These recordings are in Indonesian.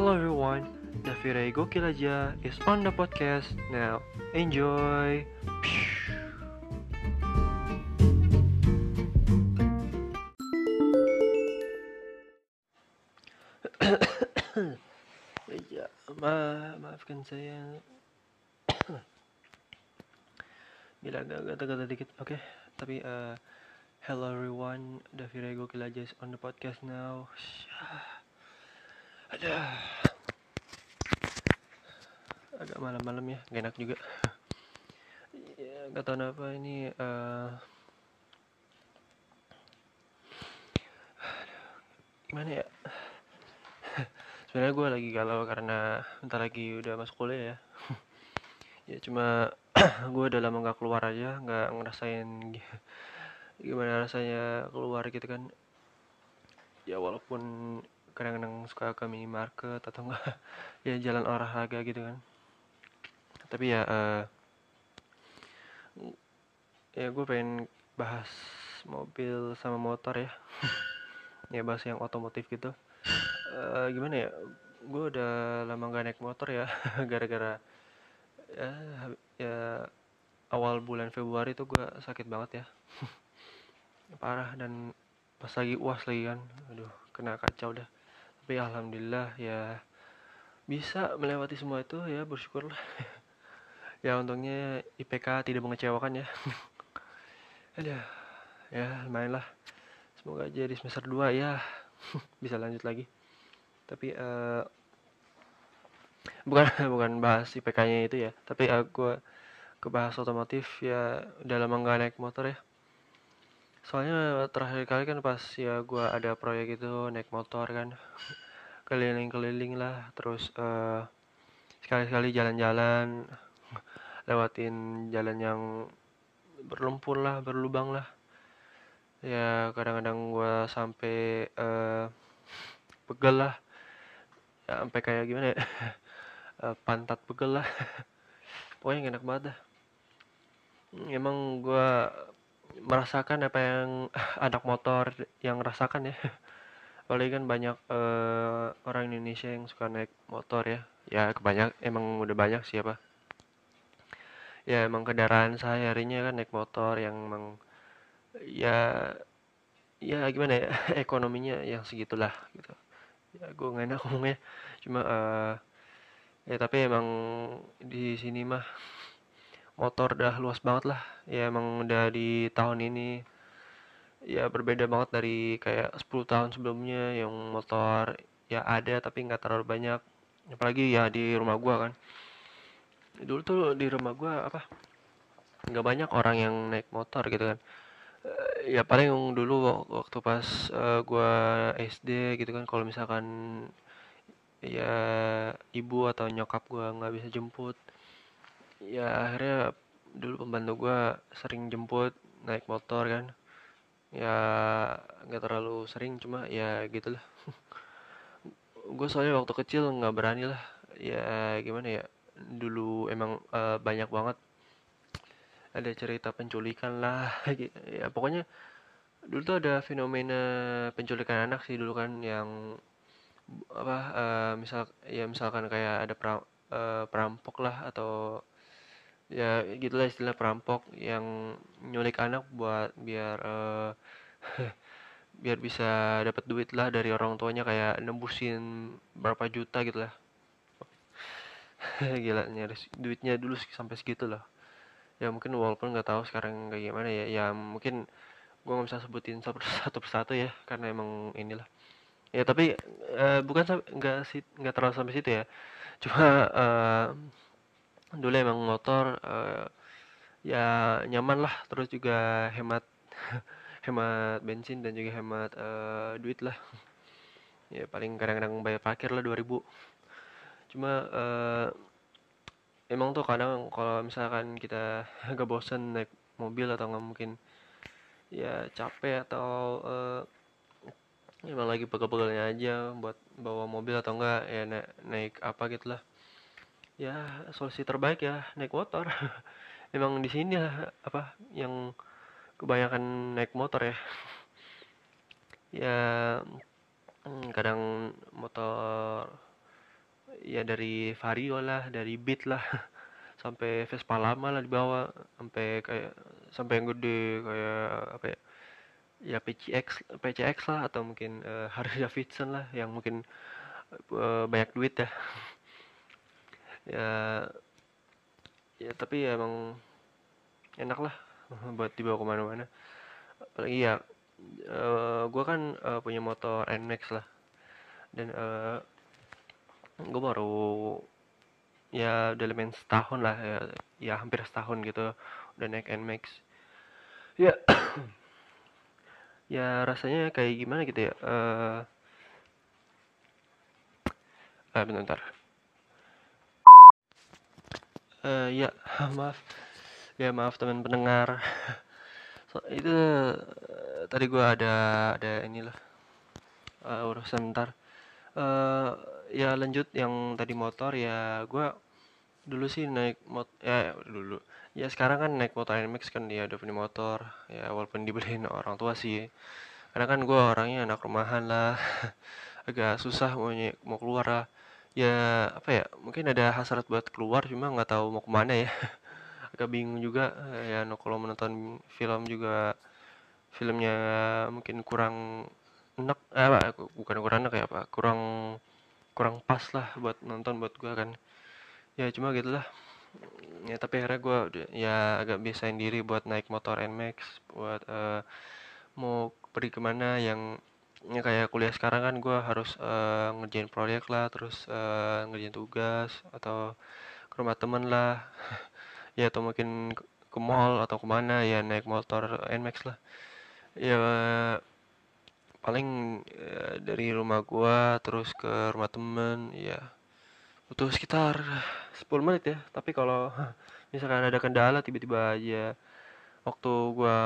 Hello everyone, Davire Gokil aja is on the podcast now. Enjoy. ya, ma maafkan saya. Bila agak gatal dikit, oke. Okay. Tapi uh, hello everyone, Davire Gokil aja is on the podcast now. Ada agak malam-malam ya, gak enak juga. ya, gak tau kenapa ini uh, gimana ya? Sebenarnya gue lagi galau karena bentar lagi udah masuk kuliah ya. ya cuma gue udah lama gak keluar aja, nggak ngerasain gimana rasanya keluar gitu kan. Ya walaupun kadang-kadang suka ke minimarket atau enggak ya jalan olahraga gitu kan. Tapi ya uh, ya gue pengen bahas mobil sama motor ya. Ya bahas yang otomotif gitu. Uh, gimana ya gue udah lama gak naik motor ya gara-gara ya, ya awal bulan Februari tuh gue sakit banget ya. Parah dan pas lagi uas lagi kan aduh kena kacau dah tapi alhamdulillah ya bisa melewati semua itu ya bersyukurlah. Ya untungnya IPK tidak mengecewakan ya. Ada ya lumayan lah. Semoga aja di semester 2 ya bisa lanjut lagi. Tapi uh, bukan bukan bahas IPK-nya itu ya. Tapi aku uh, kebahas otomotif ya udah lama nggak motor ya soalnya terakhir kali kan pas ya gue ada proyek itu naik motor kan keliling-keliling lah terus uh, sekali-sekali jalan-jalan lewatin jalan yang berlumpur lah berlubang lah. Ya kadang-kadang gue sampai uh, pegel lah. Ya sampai kayak gimana ya? Uh, pantat pegel lah. Pokoknya enak banget dah. Emang gue merasakan apa yang anak motor yang rasakan ya. Apalagi kan banyak uh, orang Indonesia yang suka naik motor ya. Ya kebanyak emang udah banyak siapa ya emang kendaraan sehari-harinya kan naik motor yang emang ya ya gimana ya ekonominya yang segitulah gitu. Ya gue nggak enak ngomongnya. Cuma uh, ya tapi emang di sini mah motor udah luas banget lah. Ya emang udah di tahun ini. Ya berbeda banget dari kayak 10 tahun sebelumnya yang motor ya ada tapi nggak terlalu banyak. Apalagi ya di rumah gua kan. Dulu tuh di rumah gua apa nggak banyak orang yang naik motor gitu kan. Eh, ya paling dulu waktu pas uh, gua SD gitu kan kalau misalkan ya ibu atau nyokap gua nggak bisa jemput ya akhirnya dulu pembantu gue sering jemput naik motor kan. Ya nggak terlalu sering cuma ya gitulah gue soalnya waktu kecil nggak berani lah. Ya gimana ya dulu emang uh, banyak banget. Ada cerita penculikan lah ya pokoknya dulu tuh ada fenomena penculikan anak sih dulu kan yang apa uh, misal ya misalkan kayak ada pra, uh, perampok lah atau ya gitulah istilah perampok yang nyulik anak buat biar uh, biar bisa dapat duit lah dari orang tuanya kayak nembusin berapa juta gitu lah gila nyaris duitnya dulu sampai segitu lah. Ya mungkin walaupun nggak tahu sekarang kayak gimana ya ya mungkin gue nggak bisa sebutin satu persatu persatu ya karena emang inilah. Ya tapi uh, bukan nggak nggak terlalu sampai situ ya. Cuma uh, dulu emang motor uh, ya nyaman lah terus juga hemat hemat bensin dan juga hemat uh, duit lah. Ya paling kadang-kadang bayar parkir lah 2000 cuma uh, emang tuh kadang kalau misalkan kita agak bosen naik mobil atau nggak mungkin ya capek atau uh, emang lagi pegel-pegelnya aja buat bawa mobil atau enggak ya naik, naik apa gitu lah ya solusi terbaik ya naik motor. Emang di sini lah apa yang kebanyakan naik motor ya. Ya hmm, kadang motor ya dari Vario lah dari Beat lah. Sampai Vespa lama lah dibawa sampai kayak sampai yang gede kayak apa ya ya PCX PCX lah atau mungkin uh, Harley Davidson lah yang mungkin uh, banyak duit ya ya ya tapi ya emang enak lah buat dibawa ke mana-mana. Apalagi ya uh, gue kan uh, punya motor NMAX lah. Dan uh, gue baru ya udah lebih setahun lah ya, ya hampir setahun gitu udah naik NMAX ya ya rasanya kayak gimana gitu ya uh, uh, bentar, bentar. Uh, ya maaf. Ya maaf teman pendengar. So, itu uh, tadi gue ada ada inilah uh, urusan bentar. Uh, ya lanjut yang tadi motor ya gue dulu sih naik mot ya dulu. Ya sekarang kan naik motor NMAX kan dia udah punya motor. Ya walaupun dibeliin orang tua sih. Karena kan gue orangnya anak rumahan lah. Agak susah mau mau keluar lah ya apa ya mungkin ada hasrat buat keluar cuma nggak tahu mau ke mana ya. Agak bingung juga ya no, kalau menonton film juga filmnya mungkin kurang enak eh, apa bukan kurang enak ya apa kurang kurang pas lah buat nonton buat gua kan. Ya cuma gitulah. Ya tapi akhirnya gue ya agak biasain diri buat naik motor Nmax buat uh, mau pergi ke mana yang ya kayak kuliah sekarang kan gue harus uh, ngerjain proyek lah terus uh, ngerjain tugas atau ke rumah temen lah. Ya atau mungkin ke mall atau ke mana ya naik motor Nmax lah. Ya paling ya, dari rumah gua terus ke rumah temen ya butuh sekitar 10 menit ya. Tapi kalau misalkan ada kendala tiba-tiba aja waktu ya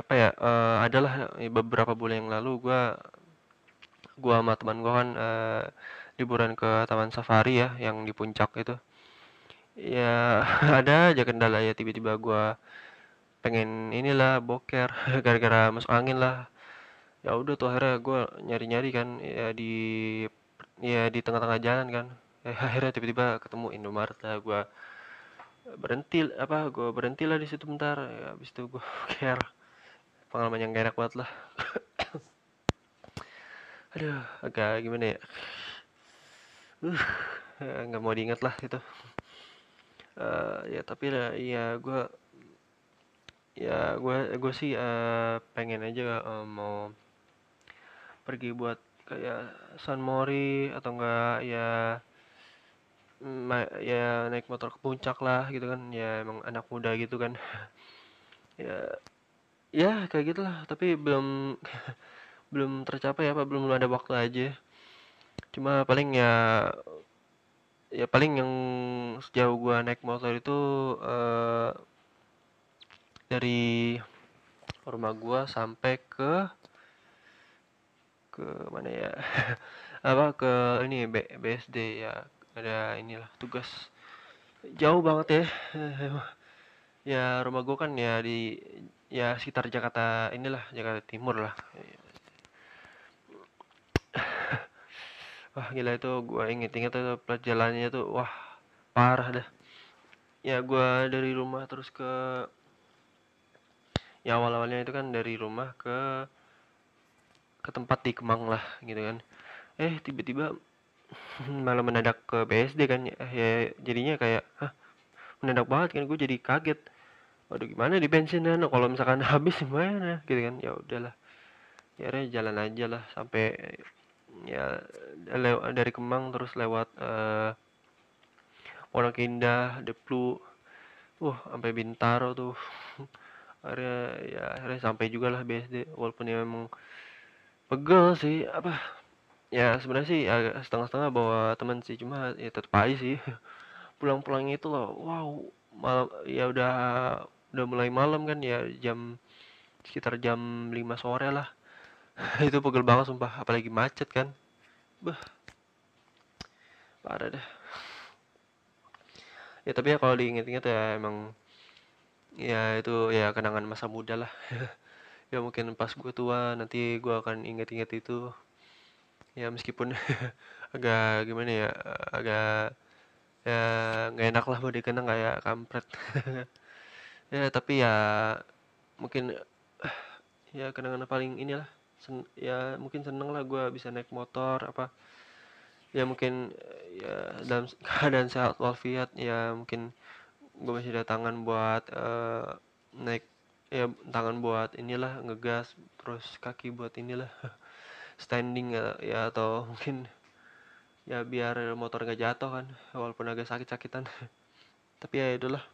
apa ya uh, adalah beberapa bulan yang lalu gua gua sama teman gua kan uh, liburan ke taman safari ya yang di puncak itu. Ya ada aja kendala ya tiba-tiba gua pengen inilah boker gara-gara masuk angin lah. Ya udah tuh akhirnya gue nyari-nyari kan ya di ya di tengah-tengah jalan kan. Ya, akhirnya tiba-tiba ketemu Indomaret lah gue berhenti apa gue berhenti lah di situ bentar. Ya habis itu gue care pengalaman yang gak enak banget lah. Aduh agak gimana ya? Uh mau diingat lah itu. Uh, ya tapi lah ya gue ya gue gue sih uh, pengen aja uh, mau pergi buat kayak San Mori atau enggak ya ya naik motor ke puncak lah gitu kan. Ya emang anak muda gitu kan. Ya ya kayak gitulah. Tapi belum belum tercapai apa belum ada waktu aja. Cuma paling ya ya paling yang sejauh gua naik motor itu uh, dari rumah gua sampai ke ke mana ya? Apa ke ini B, BSD ya. Ada inilah tugas. Jauh banget ya. Ya rumah gue kan ya di ya sekitar Jakarta inilah Jakarta Timur lah. Wah gila itu gue inget-inget tuh perjalanannya tuh wah parah dah. Ya gue dari rumah terus ke ya awal-awalnya itu kan dari rumah ke ke tempat di Kemang lah gitu kan. Eh tiba-tiba malah mendadak ke BSD kan ya jadinya kayak hah mendadak banget kan gue jadi kaget waduh gimana di bensinnya? Nah, kalau misalkan habis gimana? Gitu kan. Ya udahlah. Ya jalan aja lah sampai ya dari Kemang terus lewat uh, Pondok Indah, Deplu, wah sampai Bintaro tuh. Akhirnya ya akhirnya sampai juga lah BSD walaupun ya memang pegel sih apa ya sebenarnya sih agak setengah-setengah bawa teman sih. Cuma ya tetap aja sih. Pulang-pulang itu loh wow malam ya udah udah mulai malam kan ya jam sekitar jam 5 sore lah. Itu pegel banget sumpah. Apalagi macet kan. Bah parah deh. Ya tapi ya kalau diinget-inget ya emang ya itu ya kenangan masa muda lah. Ya mungkin pas gue tua nanti gue akan inget-inget itu. Ya meskipun agak gimana ya agak ya nggak enak lah mau dikenang kayak kampret ya tapi ya mungkin ya kenangan paling inilah sen ya mungkin seneng lah gue bisa naik motor apa ya mungkin ya dalam keadaan sehat walafiat ya mungkin gue masih ada tangan buat uh, naik ya tangan buat inilah ngegas terus kaki buat inilah standing ya, ya atau mungkin ya biar motor gak jatuh kan walaupun agak sakit-sakitan. Tapi ya itulah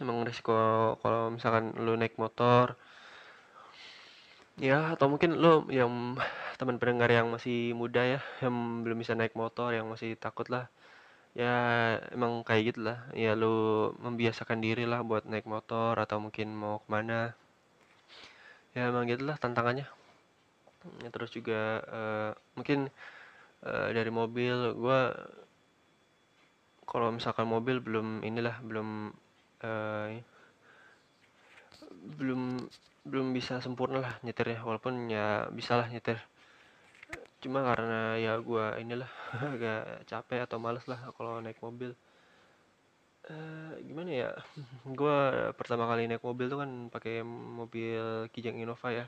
emang resiko kalau misalkan lu naik motor ya atau mungkin lu yang teman pendengar yang masih muda ya yang belum bisa naik motor yang masih takut lah ya emang kayak gitu lah. Ya lu membiasakan diri lah buat naik motor atau mungkin mau ke mana. Ya emang gitulah tantangannya. Ya, terus juga uh, mungkin uh, dari mobil gue kalau misalkan mobil belum inilah belum uh, belum belum bisa sempurna lah nyetir ya walaupun ya bisa lah nyetir. Cuma karena ya gue inilah agak capek atau males lah kalau naik mobil. Uh, gimana ya? Gue pertama kali naik mobil tuh kan pakai mobil Kijang Innova ya.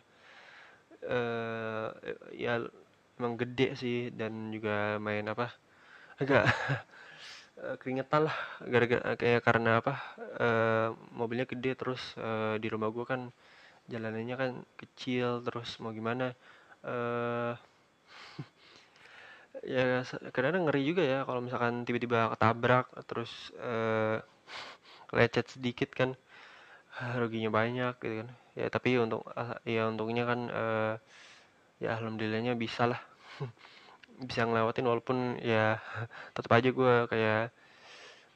Uh, ya emang gede sih dan juga main apa agak uh, keringetan lah gara-gara kayak karena apa uh, mobilnya gede terus uh, di rumah gue kan jalanannya kan kecil terus mau gimana uh, ya kadang ngeri juga ya kalau misalkan tiba-tiba ketabrak terus uh, lecet sedikit kan ruginya banyak gitu kan. Ya tapi untuk uh, ya untungnya kan uh, ya alhamdulillahnya bisa lah bisa ngelewatin walaupun ya tetap aja gue kayak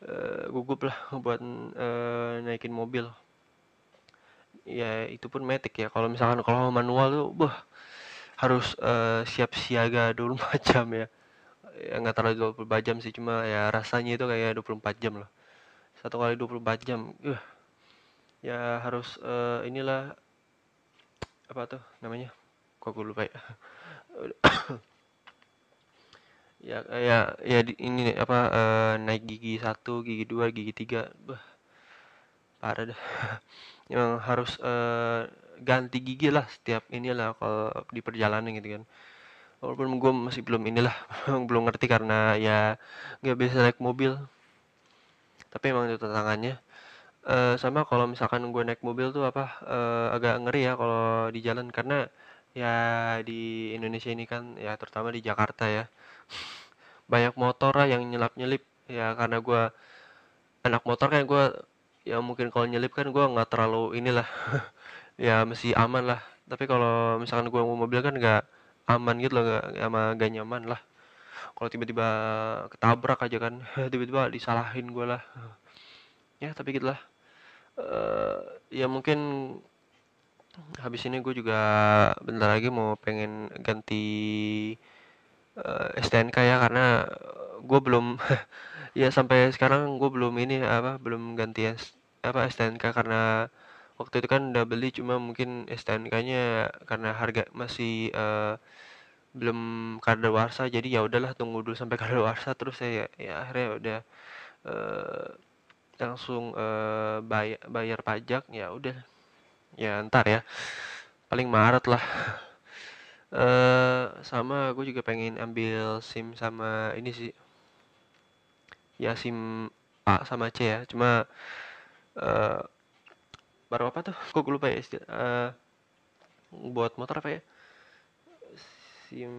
uh, gugup lah buat uh, naikin mobil. Ya itu pun metik ya. Kalau misalkan kalau manual tuh bah harus uh, siap siaga 24 jam ya. Ya nggak terlalu 24 jam sih cuma ya rasanya itu kayak 24 jam lah. Satu kali 24 jam uh, ya harus uh, inilah apa tuh namanya? Kok gue lupa ya ya kayak ya di, ini apa uh, naik gigi satu gigi dua gigi tiga. Bah parah dah. Yang harus uh, ganti gigi lah setiap inilah kalau di perjalanan gitu kan. Walaupun gue masih belum inilah belum ngerti karena ya nggak bisa naik mobil. Tapi emang itu tantangannya. Uh, sama kalau misalkan gue naik mobil tuh apa uh, agak ngeri ya kalau di jalan. Karena ya di Indonesia ini kan ya terutama di Jakarta ya banyak motor lah yang nyelap nyelip ya karena gue anak motor kan gue ya mungkin kalau nyelip kan gue nggak terlalu inilah ya masih aman lah. Tapi kalau misalkan gue mau mobil kan nggak aman gitu loh gak, sama gak nyaman lah. Kalau tiba-tiba ketabrak aja kan tiba-tiba disalahin gue lah. Ya tapi gitulah uh, ya mungkin habis ini gue juga bentar lagi mau pengen ganti uh, eh, STNK ya karena gue belum ya sampai sekarang gue belum ini apa belum ganti apa STNK karena waktu itu kan udah beli cuma mungkin STNK-nya karena harga masih uh, belum kadaluarsa jadi ya udahlah tunggu dulu sampai kadaluarsa terus saya ya akhirnya udah uh, langsung uh, bayar bayar pajak ya udah ya ntar ya paling Maret lah uh, sama gue juga pengen ambil SIM sama ini sih. Ya SIM A sama C ya. Cuma uh, baru apa tuh? Kok gue lupa ya uh, buat motor apa ya? Sim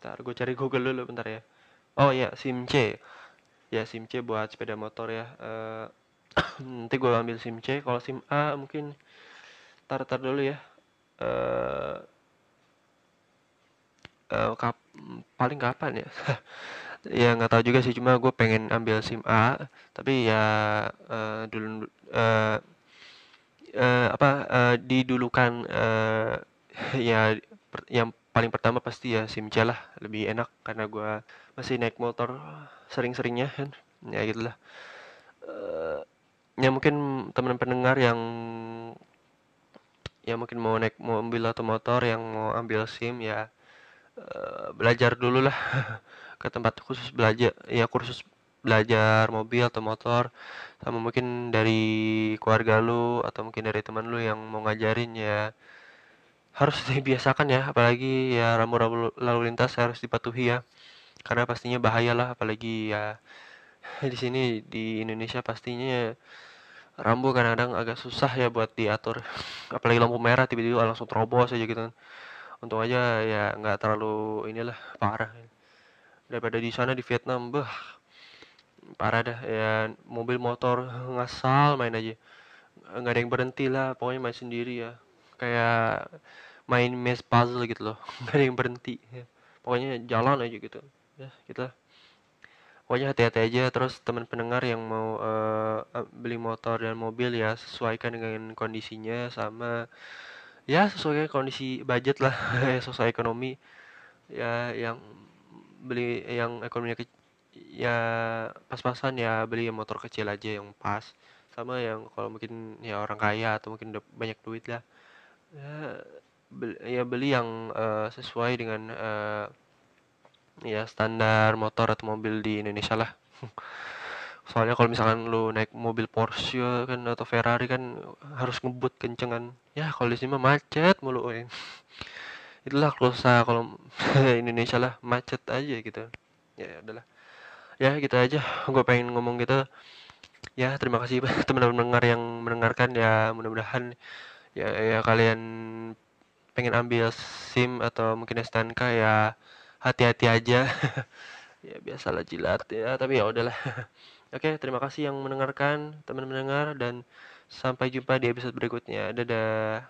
ntar gue cari google dulu bentar ya. Oh ya sim C. Ya sim C buat sepeda motor ya. Uh, nanti gue ambil sim C. Kalau sim A mungkin tar tar dulu ya uh, uh, kap paling kapan ya? Ya nggak tahu juga sih cuma gue pengen ambil SIM A tapi ya uh, dulu uh, uh, apa uh, didulukan uh, ya per, yang paling pertama pasti ya SIM C lah lebih enak karena gue masih naik motor sering-seringnya kan ya gitulah uh, ya mungkin teman pendengar yang ya mungkin mau naik mobil atau motor yang mau ambil SIM ya uh, belajar dulu lah. Ke tempat khusus belajar ya kursus belajar mobil atau motor. Sama mungkin dari keluarga lu atau mungkin dari teman lu yang mau ngajarin ya. Harus dibiasakan ya apalagi ya rambu-rambu lalu lintas harus dipatuhi ya. Karena pastinya bahaya lah apalagi ya di sini di Indonesia pastinya rambu kadang-kadang agak susah ya buat diatur. Apalagi lampu merah tiba-tiba langsung terobos aja gitu kan. Untung aja ya nggak terlalu inilah parah. Daripada di sana di Vietnam bah parah dah. Ya mobil motor ngasal main aja. Nggak ada yang berhenti lah pokoknya main sendiri ya. Kayak main maze puzzle gitu loh. Nggak ada yang berhenti ya. pokoknya jalan aja gitu. Ya gitu lah pokoknya hati-hati aja terus teman pendengar yang mau uh, beli motor dan mobil ya sesuaikan dengan kondisinya sama ya sesuai kondisi budget lah sesuai ekonomi ya yang beli yang ekonominya ke, ya pas-pasan ya beli motor kecil aja yang pas sama yang kalau mungkin ya orang kaya atau mungkin udah banyak duit lah ya beli, ya beli yang uh, sesuai dengan uh, ya standar motor atau mobil di Indonesia lah. Soalnya kalau misalkan lu naik mobil Porsche kan atau Ferrari kan harus ngebut kencengan. Ya kalau di sini mah macet mulu ya. itulah kalau saya kalau Indonesia lah macet aja gitu. Ya, ya udahlah. Ya gitu aja. Gue pengen ngomong gitu. Ya terima kasih teman-teman mendengar yang mendengarkan. Ya mudah-mudahan ya ya kalian pengen ambil SIM atau mungkin STNK ya hati-hati aja. Ya biasalah jilat. Ya tapi ya udahlah. Oke terima kasih yang mendengarkan teman mendengar dan sampai jumpa di episode berikutnya. Dadah